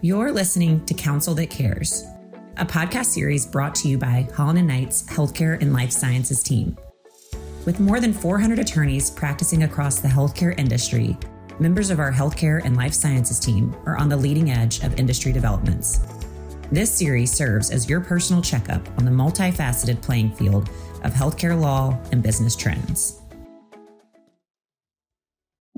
You're listening to Counsel That Cares, a podcast series brought to you by Holland and Knight's Healthcare and Life Sciences team. With more than 400 attorneys practicing across the healthcare industry, members of our healthcare and life sciences team are on the leading edge of industry developments. This series serves as your personal checkup on the multifaceted playing field of healthcare law and business trends.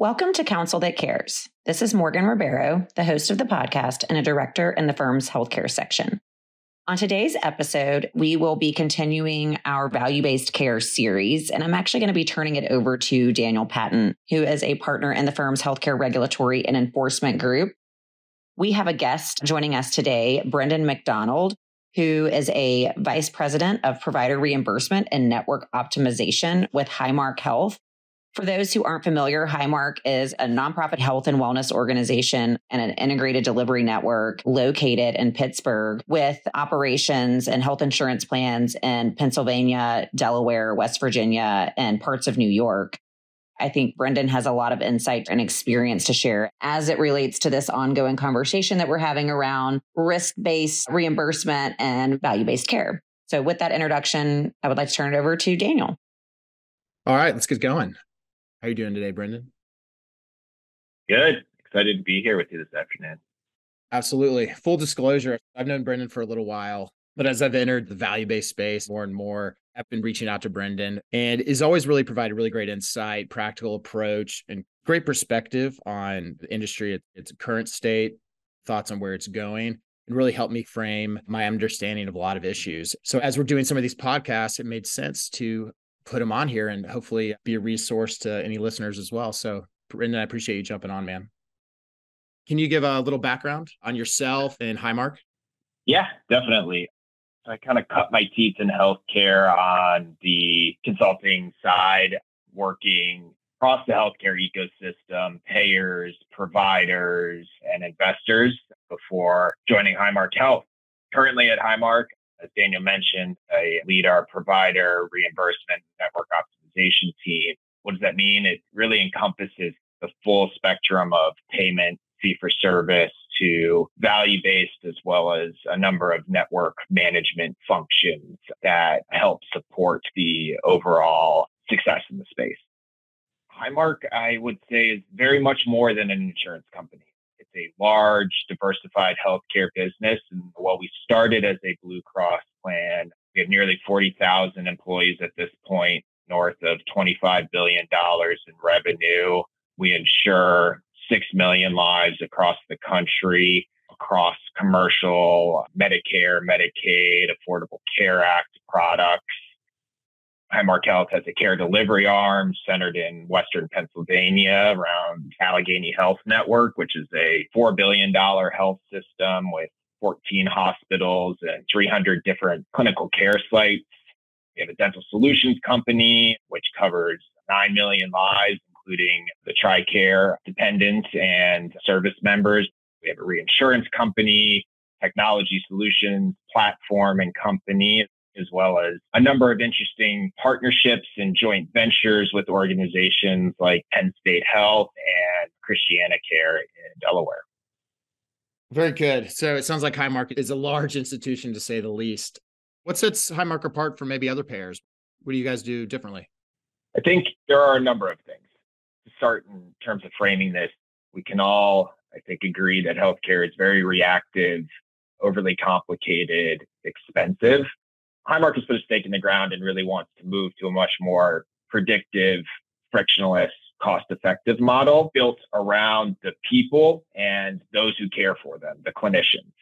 Welcome to Counsel That Cares. This is Morgan Ribeiro, the host of the podcast and a director in the firm's healthcare section. On today's episode, we will be continuing our value based care series, and I'm actually going to be turning it over to Daniel Patten, who is a partner in the firm's healthcare regulatory and enforcement group. We have a guest joining us today, Brendan McDonald, who is a vice president of provider reimbursement and network optimization with Highmark Health. For those who aren't familiar, Highmark is a nonprofit health and wellness organization and an integrated delivery network located in Pittsburgh with operations and health insurance plans in Pennsylvania, Delaware, West Virginia, and parts of New York. I think Brendan has a lot of insight and experience to share as it relates to this ongoing conversation that we're having around risk based reimbursement and value based care. So, with that introduction, I would like to turn it over to Daniel. All right, let's get going. How are you doing today, Brendan? Good. Excited to be here with you this afternoon. Absolutely. Full disclosure, I've known Brendan for a little while, but as I've entered the value based space more and more, I've been reaching out to Brendan and is always really provided really great insight, practical approach, and great perspective on the industry, its current state, thoughts on where it's going, and really helped me frame my understanding of a lot of issues. So as we're doing some of these podcasts, it made sense to put him on here and hopefully be a resource to any listeners as well. So, Brendan, I appreciate you jumping on, man. Can you give a little background on yourself and Highmark? Yeah, definitely. I kind of cut my teeth in healthcare on the consulting side, working across the healthcare ecosystem, payers, providers, and investors before joining Highmark Health. Currently at Highmark, as Daniel mentioned, I lead our provider reimbursement network optimization team. What does that mean? It really encompasses the full spectrum of payment, fee for service to value based, as well as a number of network management functions that help support the overall success in the space. Highmark, I would say, is very much more than an insurance company. It's a large, diversified healthcare business. And while we started as a Blue Cross plan, we have nearly 40,000 employees at this point, north of $25 billion in revenue. We insure 6 million lives across the country, across commercial, Medicare, Medicaid, Affordable Care Act products. Highmark Health has a care delivery arm centered in Western Pennsylvania around Allegheny Health Network, which is a $4 billion health system with 14 hospitals and 300 different clinical care sites. We have a dental solutions company, which covers 9 million lives, including the TRICARE dependents and service members. We have a reinsurance company, technology solutions platform and company, as well as a number of interesting partnerships and joint ventures with organizations like Penn State Health and Christiana Care in Delaware. Very good. So it sounds like Highmark is a large institution to say the least. What sets Highmark apart from maybe other payers? What do you guys do differently? I think there are a number of things. To start in terms of framing this, we can all, I think, agree that healthcare is very reactive, overly complicated, expensive. Highmark has put a stake in the ground and really wants to move to a much more predictive, frictionless, cost effective model built around the people and those who care for them, the clinicians.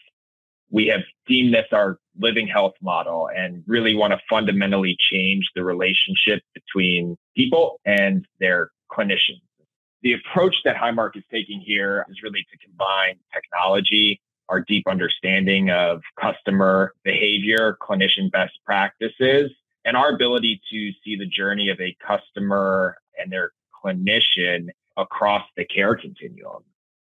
We have deemed this our living health model and really want to fundamentally change the relationship between people and their clinicians. The approach that Highmark is taking here is really to combine technology our deep understanding of customer behavior, clinician best practices, and our ability to see the journey of a customer and their clinician across the care continuum.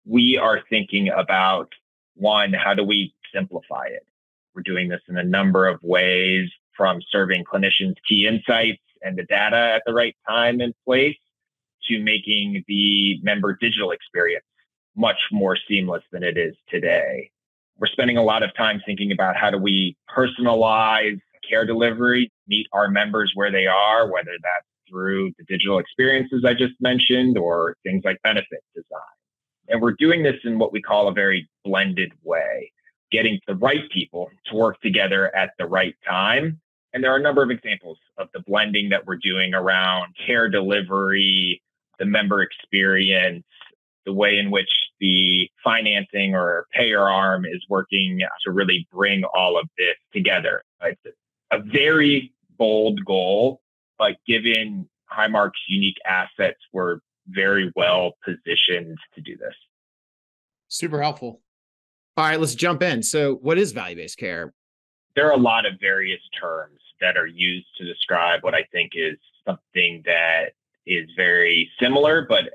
We are thinking about one, how do we simplify it? We're doing this in a number of ways from serving clinicians key insights and the data at the right time and place to making the member digital experience much more seamless than it is today. We're spending a lot of time thinking about how do we personalize care delivery, meet our members where they are, whether that's through the digital experiences I just mentioned or things like benefit design. And we're doing this in what we call a very blended way, getting the right people to work together at the right time. And there are a number of examples of the blending that we're doing around care delivery, the member experience, the way in which the financing or payer arm is working to really bring all of this together. It's a very bold goal, but given Highmark's unique assets, we're very well positioned to do this. Super helpful. All right, let's jump in. So, what is value based care? There are a lot of various terms that are used to describe what I think is something that is very similar, but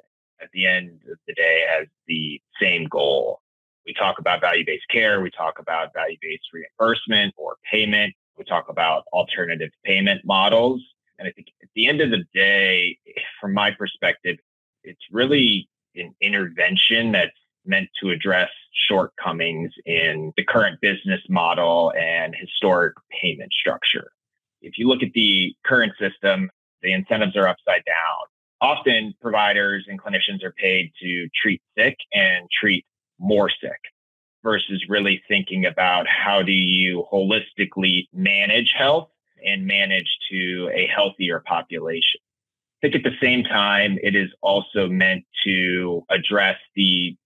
at the end of the day has the same goal. We talk about value based care, we talk about value based reimbursement or payment, we talk about alternative payment models. And I think at the end of the day, from my perspective, it's really an intervention that's meant to address shortcomings in the current business model and historic payment structure. If you look at the current system, the incentives are upside down. Often providers and clinicians are paid to treat sick and treat more sick versus really thinking about how do you holistically manage health and manage to a healthier population. I think at the same time, it is also meant to address the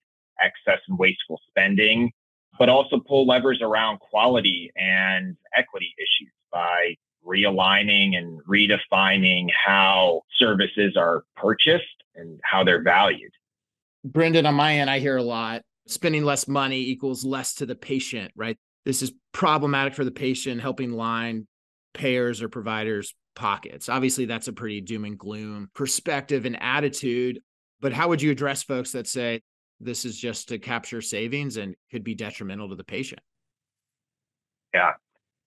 excess and wasteful spending, but also pull levers around quality and equity issues by realigning and redefining how services are purchased and how they're valued. Brendan, on my end, I hear a lot spending less money equals less to the patient, right? This is problematic for the patient, helping line payers or providers' pockets. Obviously, that's a pretty doom and gloom perspective and attitude. But how would you address folks that say this is just to capture savings and could be detrimental to the patient? Yeah.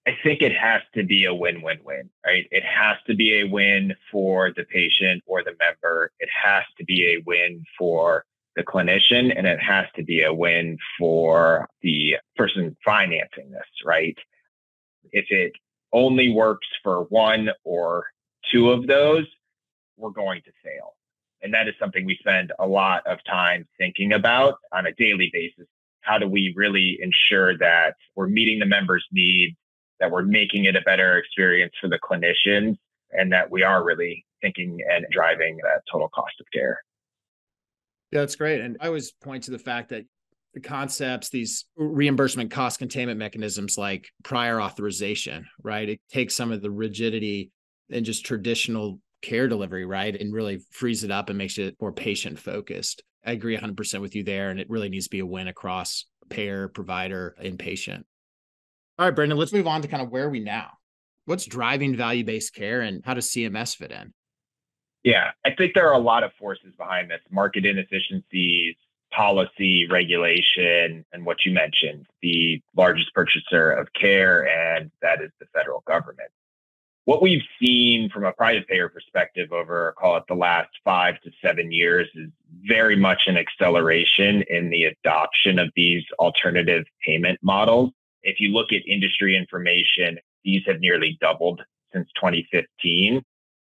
I think it has to be a win win win, right? It has to be a win for the patient or the member. It has to be a win for the clinician and it has to be a win for the person financing this, right? If it only works for one or two of those, we're going to fail. And that is something we spend a lot of time thinking about on a daily basis. How do we really ensure that we're meeting the members' needs, that we're making it a better experience for the clinicians, and that we are really thinking and driving that total cost of care? Yeah, that's great. And I always point to the fact that the concepts, these reimbursement cost containment mechanisms like prior authorization, right? It takes some of the rigidity and just traditional care delivery, right? And really frees it up and makes it more patient focused. I agree 100% with you there. And it really needs to be a win across payer, provider, and patient. All right, Brendan, let's move on to kind of where we now? What's driving value based care and how does CMS fit in? Yeah, I think there are a lot of forces behind this market inefficiencies, policy, regulation, and what you mentioned the largest purchaser of care, and that is the federal government. What we've seen from a private payer perspective over, call it the last five to seven years, is very much an acceleration in the adoption of these alternative payment models. If you look at industry information, these have nearly doubled since 2015.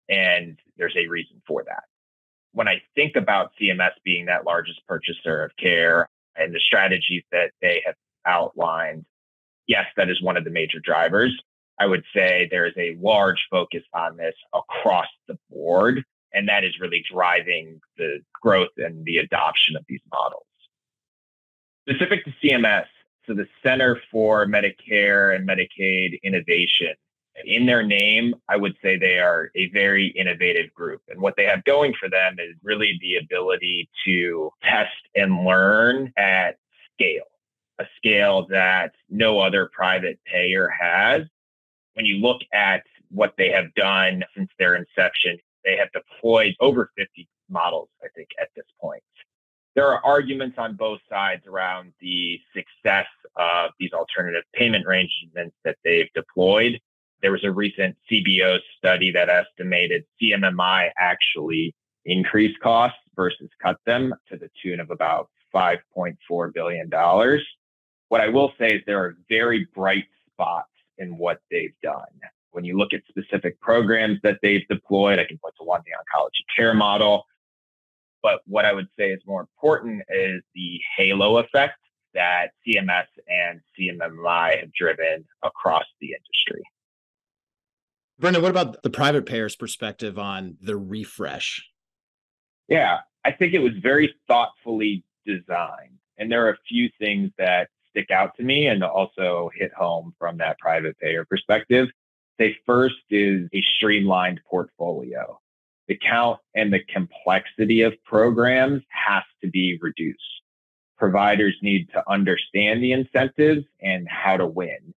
And there's a reason for that. When I think about CMS being that largest purchaser of care and the strategies that they have outlined, yes, that is one of the major drivers. I would say there is a large focus on this across the board, and that is really driving the growth and the adoption of these models. Specific to CMS, so the Center for Medicare and Medicaid Innovation in their name, I would say they are a very innovative group. And what they have going for them is really the ability to test and learn at scale, a scale that no other private payer has. When you look at what they have done since their inception, they have deployed over 50 models, I think, at this point. There are arguments on both sides around the success of these alternative payment arrangements that they've deployed there was a recent CBO study that estimated CMMI actually increased costs versus cut them to the tune of about $5.4 billion. What I will say is there are very bright spots in what they've done. When you look at specific programs that they've deployed, I can point to one, the oncology care model. But what I would say is more important is the halo effect that CMS and CMMI have driven across the industry. Brendan, what about the private payers' perspective on the refresh? Yeah, I think it was very thoughtfully designed. And there are a few things that stick out to me and also hit home from that private payer perspective. The first is a streamlined portfolio. The count and the complexity of programs has to be reduced. Providers need to understand the incentives and how to win.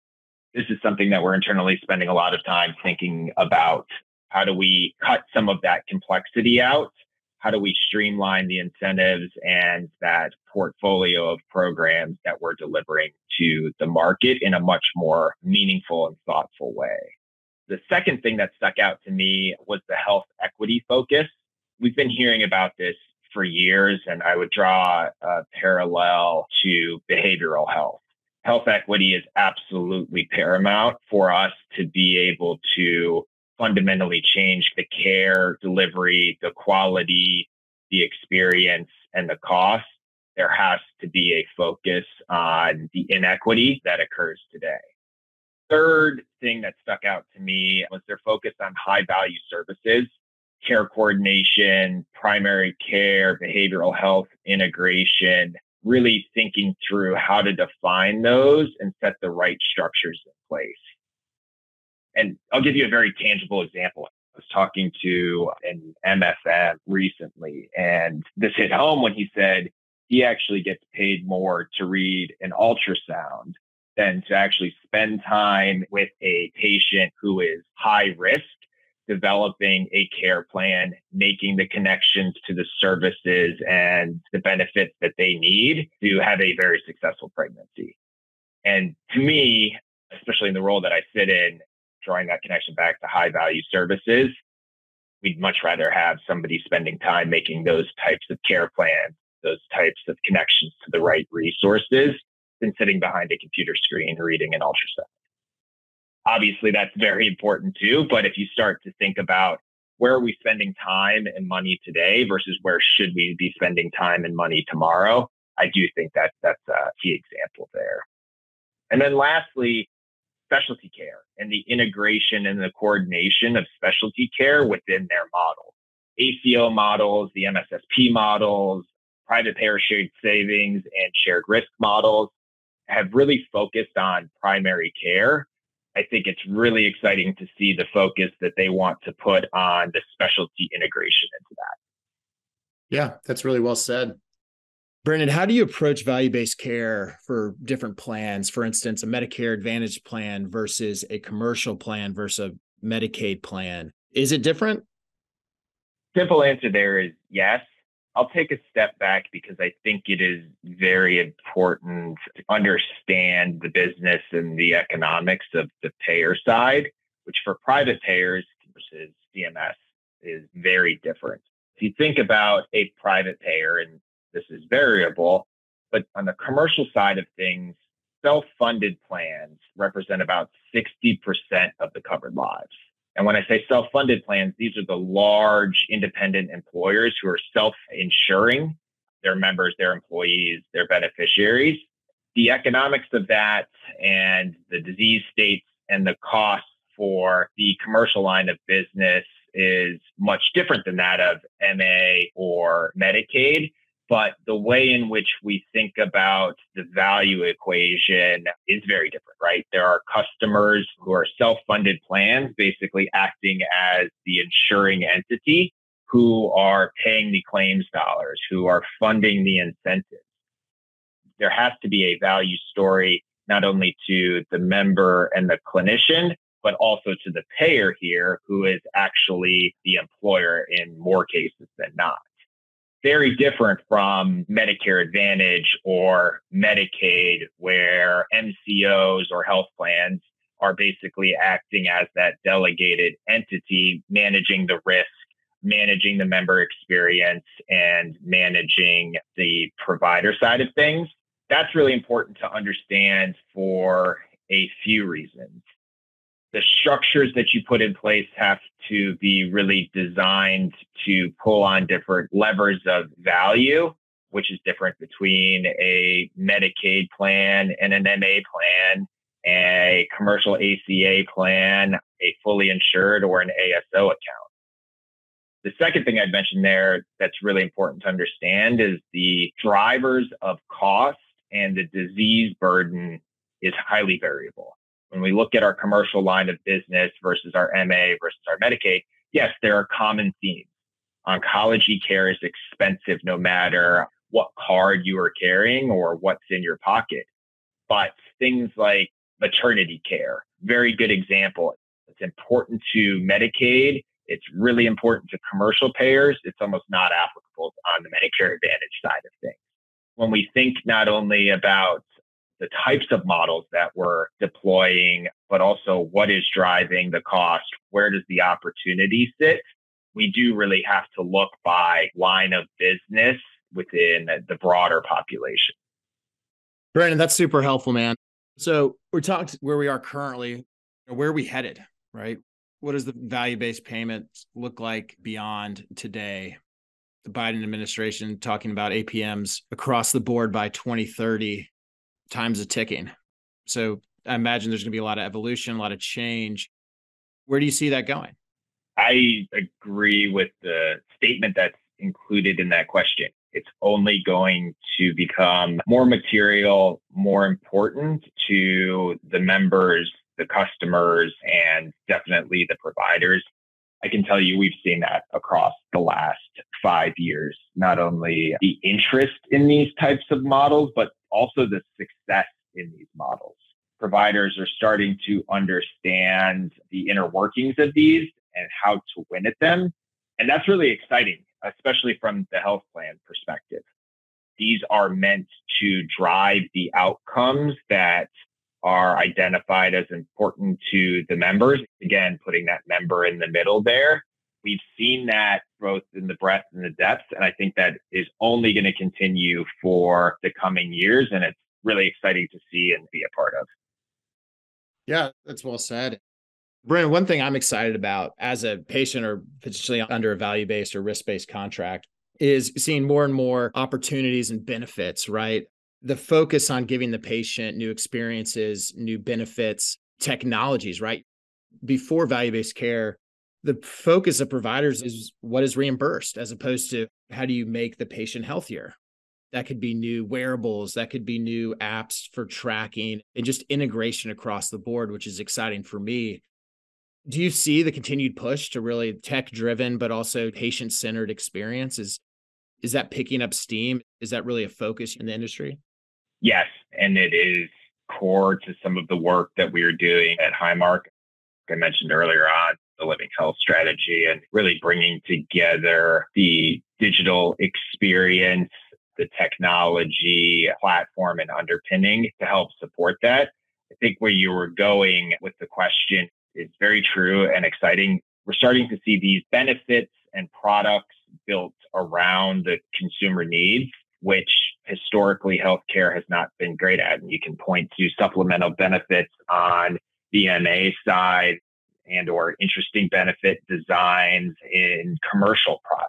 This is something that we're internally spending a lot of time thinking about. How do we cut some of that complexity out how do we streamline the incentives and that portfolio of programs that we're delivering to the market in a much more meaningful and thoughtful way. The second thing that stuck out to me was the health equity focus. We've been hearing about this for years, and I would draw a parallel to behavioral health. Health equity is absolutely paramount for us to be able to fundamentally change the care delivery, the quality, the experience, and the cost, there has to be a focus on the inequity that occurs today. Third thing that stuck out to me was their focus on high value services, care coordination, primary care, behavioral health integration, really thinking through how to define those and set the right structures in place. And I'll give you a very tangible example. I was talking to an MFM recently, and this hit home when he said he actually gets paid more to read an ultrasound than to actually spend time with a patient who is high risk, developing a care plan, making the connections to the services and the benefits that they need to have a very successful pregnancy. And to me, especially in the role that I sit in, drawing that connection back to high value services. We'd much rather have somebody spending time making those types of care plans, those types of connections to the right resources than sitting behind a computer screen reading an ultrasound. Obviously, that's very important too. But if you start to think about where are we spending time and money today versus where should we be spending time and money tomorrow, I do think that that's a key example there. And then lastly, specialty care and the integration and the coordination of specialty care within their model. ACO models, the MSSP models, private payer shared savings and shared risk models have really focused on primary care. I think it's really exciting to see the focus that they want to put on the specialty integration into that. Yeah, that's really well said. Brendan, how do you approach value based care for different plans? For instance, a Medicare Advantage plan versus a commercial plan versus a Medicaid plan. Is it different? Simple answer there is yes. I'll take a step back because I think it is very important to understand the business and the economics of the payer side, which for private payers versus CMS is very different. If you think about a private payer, and this is variable. But on the commercial side of things, self funded plans represent about 60% of the covered lives. And when I say self funded plans, these are the large independent employers who are self insuring their members, their employees, their beneficiaries. The economics of that and the disease states and the costs for the commercial line of business is much different than that of MA or Medicaid but the way in which we think about the value equation is very different, right? There are customers who are self funded plans, basically acting as the insuring entity who are paying the claims dollars, who are funding the incentives. There has to be a value story, not only to the member and the clinician, but also to the payer here, who is actually the employer in more cases than not very different from Medicare Advantage or Medicaid, where MCOs or health plans are basically acting as that delegated entity, managing the risk, managing the member experience, and managing the provider side of things. that's really important to understand for a few reasons. The structures that you put in place have to be really designed to pull on different levers of value, which is different between a Medicaid plan and an MA plan, a commercial ACA plan, a fully insured, or an ASO account. The second thing I'd mention there that's really important to understand is the drivers of cost and the disease burden is highly variable. When we look at our commercial line of business versus our MA versus our Medicaid, yes, there are common themes. Oncology care is expensive no matter what card you are carrying or what's in your pocket. But things like maternity care, very good example. It's important to Medicaid. It's really important to commercial payers. It's almost not applicable on the Medicare Advantage side of things. When we think not only about the types of models that we're deploying, but also what is driving the cost, where does the opportunity sit? We do really have to look by line of business within the broader population. Brendan, that's super helpful, man. So we're talked where we are currently, where are we headed, right? What does the value based payments look like beyond today? The Biden administration talking about APMs across the board by 2030. Time's a ticking. So I imagine there's going to be a lot of evolution, a lot of change. Where do you see that going? I agree with the statement that's included in that question it's only going to become more material, more important to the members, the customers, and definitely the providers. I can tell you we've seen that across the last five years, not only the interest in these types of models, but also the success in these models. Providers are starting to understand the inner workings of these and how to win at them. And that's really exciting especially from the health plan perspective. These are meant to drive the outcomes that are identified as important to the members. Again, putting that member in the middle there. We've seen that both in the breadth and the depth. And I think that is only going to continue for the coming years. And it's really exciting to see and be a part of. Yeah, that's well said. Brendan, one thing I'm excited about as a patient or potentially under a value based or risk based contract is seeing more and more opportunities and benefits, right? The focus on giving the patient new experiences, new benefits, technologies, right? Before value based care, the focus of providers is what is reimbursed as opposed to how do you make the patient healthier? That could be new wearables, that could be new apps for tracking and just integration across the board, which is exciting for me. Do you see the continued push to really tech driven but also patient centered experience? Is is that picking up steam? Is that really a focus in the industry? Yes and it is core to some of the work that we are doing at highmark. I mentioned earlier on the living health strategy and really bringing together the digital experience the technology platform and underpinning to help support that I think where you were going with the question is very true and exciting. We're starting to see these benefits and products built around the consumer needs, which historically healthcare has not been great at. And you can point to supplemental benefits on the MA side and or interesting benefit designs in commercial products.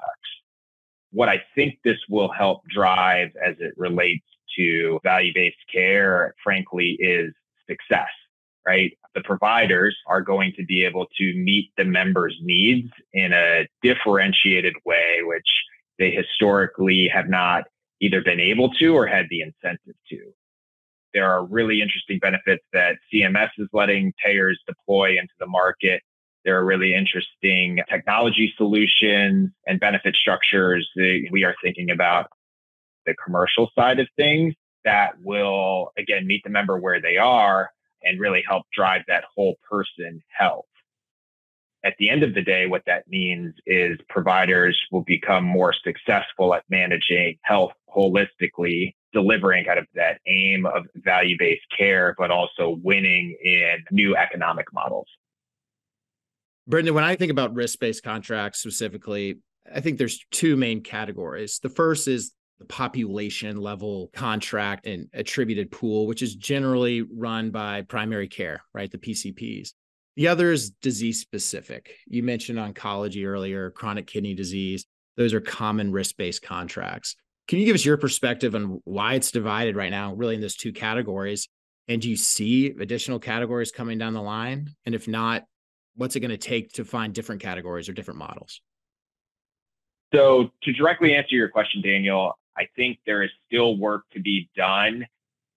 What I think this will help drive as it relates to value-based care, frankly, is success right? The providers are going to be able to meet the members' needs in a differentiated way, which they historically have not either been able to or had the incentive to. There are really interesting benefits that CMS is letting payers deploy into the market. There are really interesting technology solutions and benefit structures that we are thinking about the commercial side of things that will, again, meet the member where they are and really help drive that whole person health. At the end of the day, what that means is providers will become more successful at managing health holistically, delivering kind of that aim of value based care, but also winning in new economic models. Brendan, when I think about risk based contracts specifically, I think there's two main categories. The first is the population level contract and attributed pool, which is generally run by primary care, right? The PCPs. The other is disease specific. You mentioned oncology earlier, chronic kidney disease. Those are common risk based contracts. Can you give us your perspective on why it's divided right now, really in those two categories? And do you see additional categories coming down the line? And if not, what's it going to take to find different categories or different models? So, to directly answer your question, Daniel, I think there is still work to be done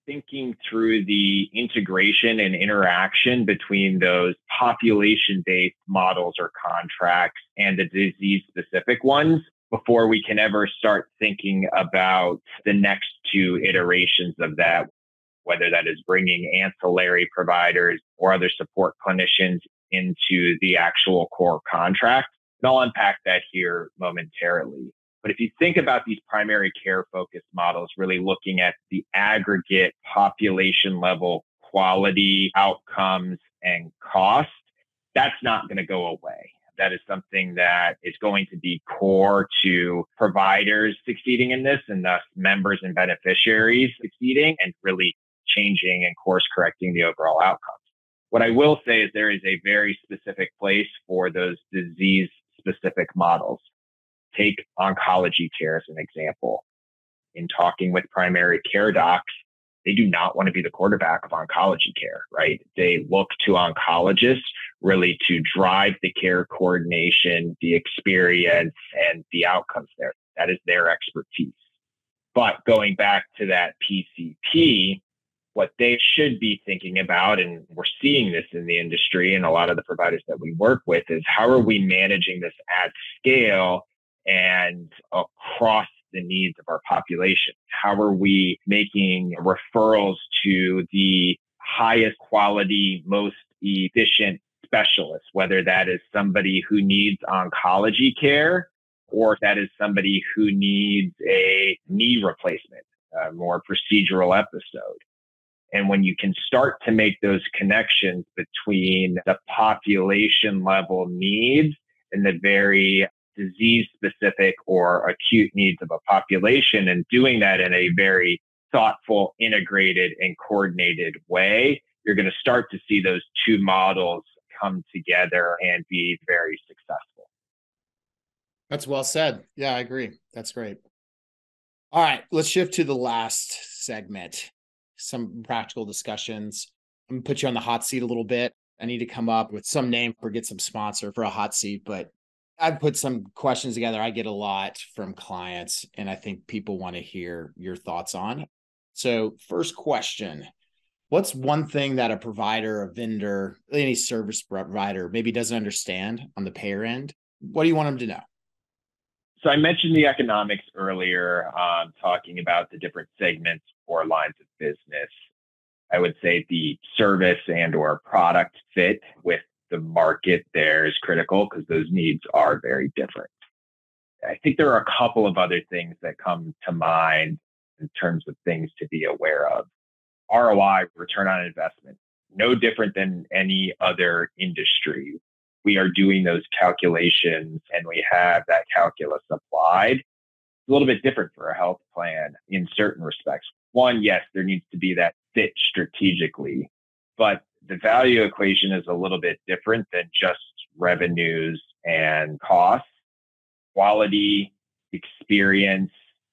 thinking through the integration and interaction between those population based models or contracts and the disease specific ones before we can ever start thinking about the next two iterations of that, whether that is bringing ancillary providers or other support clinicians into the actual core contract. And I'll unpack that here momentarily. But if you think about these primary care focused models, really looking at the aggregate population level quality, outcomes, and cost, that's not going to go away. That is something that is going to be core to providers succeeding in this and thus members and beneficiaries succeeding and really changing and course correcting the overall outcomes. What I will say is there is a very specific place for those disease specific models. Take oncology care as an example. In talking with primary care docs, they do not want to be the quarterback of oncology care, right? They look to oncologists really to drive the care coordination, the experience, and the outcomes there. That is their expertise. But going back to that PCP, what they should be thinking about, and we're seeing this in the industry and a lot of the providers that we work with, is how are we managing this at scale and across the needs of our population? How are we making referrals to the highest quality, most efficient specialists, whether that is somebody who needs oncology care or that is somebody who needs a knee replacement, a more procedural episode? And when you can start to make those connections between the population level needs and the very disease specific or acute needs of a population and doing that in a very thoughtful, integrated, and coordinated way, you're going to start to see those two models come together and be very successful. That's well said. Yeah, I agree. That's great. All right, let's shift to the last segment some practical discussions. I'm gonna put you on the hot seat a little bit. I need to come up with some name or get some sponsor for a hot seat, but I've put some questions together. I get a lot from clients, and I think people want to hear your thoughts on. So, first question What's one thing that a provider, a vendor, any service provider maybe doesn't understand on the payer end? What do you want them to know? So I mentioned the economics earlier, um, talking about the different segments or lines of business. I would say the service and or product fit with the market there is critical because those needs are very different. I think there are a couple of other things that come to mind in terms of things to be aware of. ROI, return on investment, no different than any other industry we are doing those calculations and we have that calculus applied. It's a little bit different for a health plan in certain respects. One, yes, there needs to be that fit strategically, but the value equation is a little bit different than just revenues and costs. Quality, experience,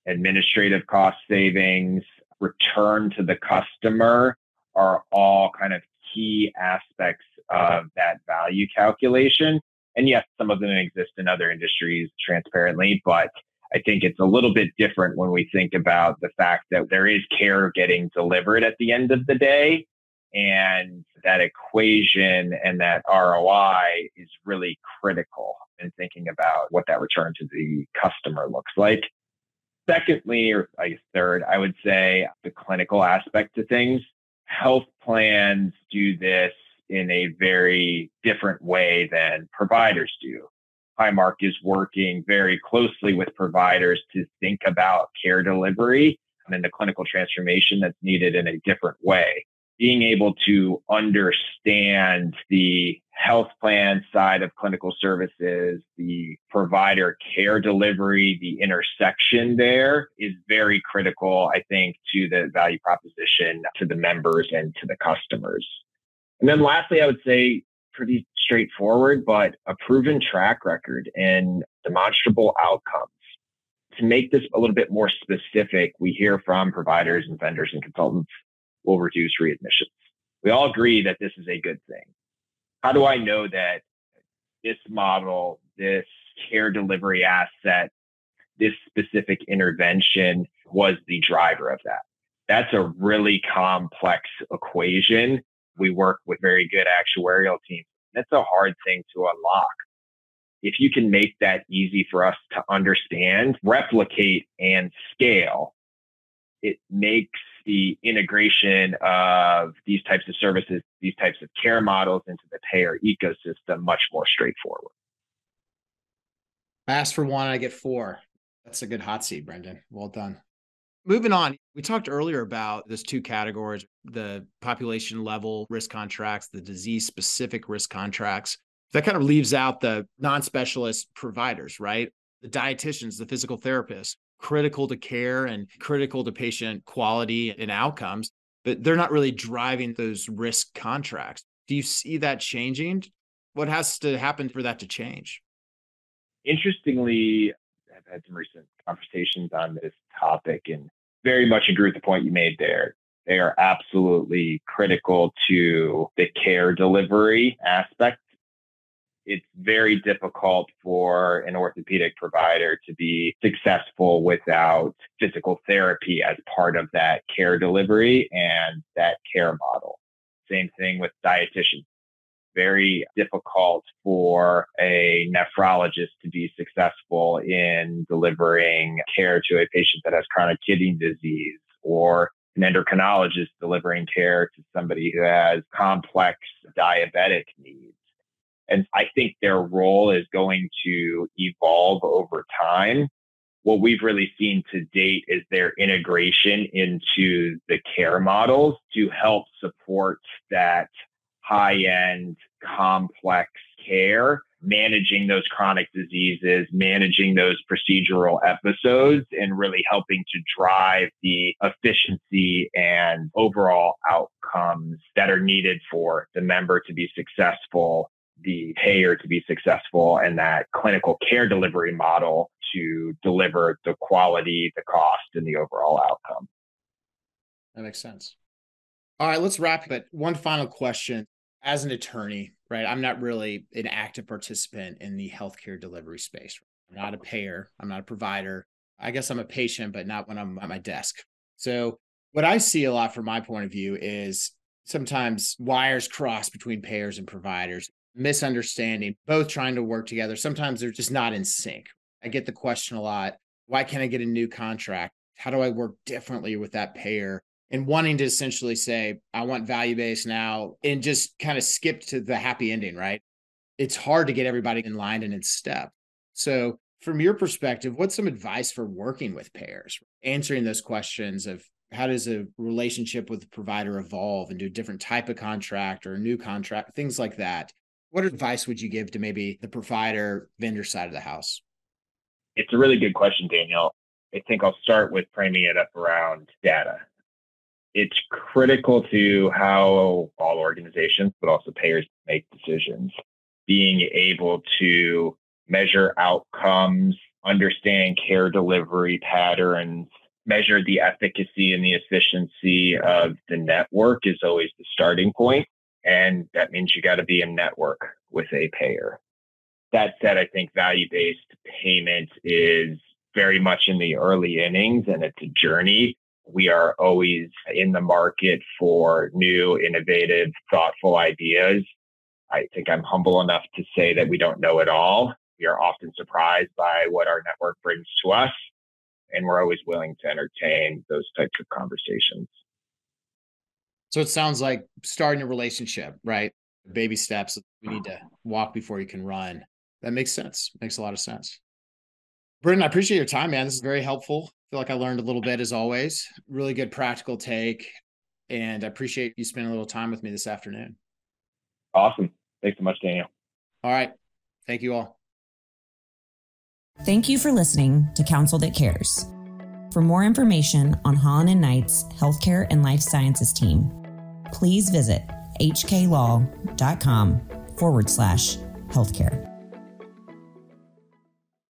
administrative cost savings, return to the customer are all kind of key aspects of that value calculation. And yes, some of them exist in other industries transparently, but I think it's a little bit different when we think about the fact that there is care getting delivered at the end of the day. And that equation and that ROI is really critical in thinking about what that return to the customer looks like. Secondly, or I guess third, I would say the clinical aspect of things. Health plans do this in a very different way than providers do. Highmark is working very closely with providers to think about care delivery and the clinical transformation that's needed in a different way. Being able to understand the health plan side of clinical services, the provider care delivery, the intersection there is very critical, I think, to the value proposition to the members and to the customers. And then lastly, I would say pretty straightforward, but a proven track record and demonstrable outcomes. To make this a little bit more specific, we hear from providers and vendors and consultants will reduce readmissions. We all agree that this is a good thing. How do I know that this model, this care delivery asset, this specific intervention was the driver of that? That's a really complex equation. We work with very good actuarial teams. That's a hard thing to unlock. If you can make that easy for us to understand, replicate, and scale, it makes the integration of these types of services, these types of care models into the payer ecosystem much more straightforward. I asked for one, I get four. That's a good hot seat, Brendan. Well done. Moving on, we talked earlier about those two categories the population level risk contracts, the disease specific risk contracts. That kind of leaves out the non specialist providers, right? The dietitians, the physical therapists, critical to care and critical to patient quality and outcomes, but they're not really driving those risk contracts. Do you see that changing? What has to happen for that to change? Interestingly, I've had some recent conversations on this topic and very much agree with the point you made there. They are absolutely critical to the care delivery aspect it's very difficult for an orthopedic provider to be successful without physical therapy as part of that care delivery and that care model. Same thing with dietitians. Very difficult for a nephrologist to be successful in delivering care to a patient that has chronic kidney disease or an endocrinologist delivering care to somebody who has complex diabetic needs and I think their role is going to evolve over time. What we've really seen to date is their integration into the care models to help support that high end complex care, managing those chronic diseases, managing those procedural episodes, and really helping to drive the efficiency and overall outcomes that are needed for the member to be successful the payer to be successful and that clinical care delivery model to deliver the quality, the cost, and the overall outcome. That makes sense. All right, let's wrap. But one final question. As an attorney, right, I'm not really an active participant in the healthcare delivery space. I'm not a payer, I'm not a provider. I guess I'm a patient, but not when I'm at my desk. So, what I see a lot from my point of view is sometimes wires cross between payers and providers misunderstanding, both trying to work together. Sometimes they're just not in sync. I get the question a lot why can't I get a new contract? How do I work differently with that payer? And wanting to essentially say, I want value based now and just kind of skip to the happy ending, right? It's hard to get everybody in line and in step. So, from your perspective, what's some advice for working with payers? Answering those questions of how does a relationship with the provider evolve into a different type of contract or a new contract, things like that. What advice would you give to maybe the provider vendor side of the house? It's a really good question, Daniel. I think I'll start with framing it up around data. It's critical to how all organizations, but also payers make decisions. Being able to measure outcomes, understand care delivery patterns, measure the efficacy and the efficiency of the network is always the starting point. And that means you got to be in network with a payer. That said, I think value based payment is very much in the early innings and it's a journey. We are always in the market for new, innovative, thoughtful ideas. I think I'm humble enough to say that we don't know it all. We are often surprised by what our network brings to us, and we're always willing to entertain those types of conversations. So it sounds like starting a relationship, right? Baby steps. We need to walk before you can run. That makes sense. Makes a lot of sense. Brendan, I appreciate your time, man. This is very helpful. I feel like I learned a little bit as always. Really good practical take. And I appreciate you spending a little time with me this afternoon. Awesome. Thanks so much, Daniel. All right. Thank you all. Thank you for listening to Counsel That Cares. For more information on Holland and Knight's healthcare and life sciences team, please visit hklaw.com forward slash healthcare.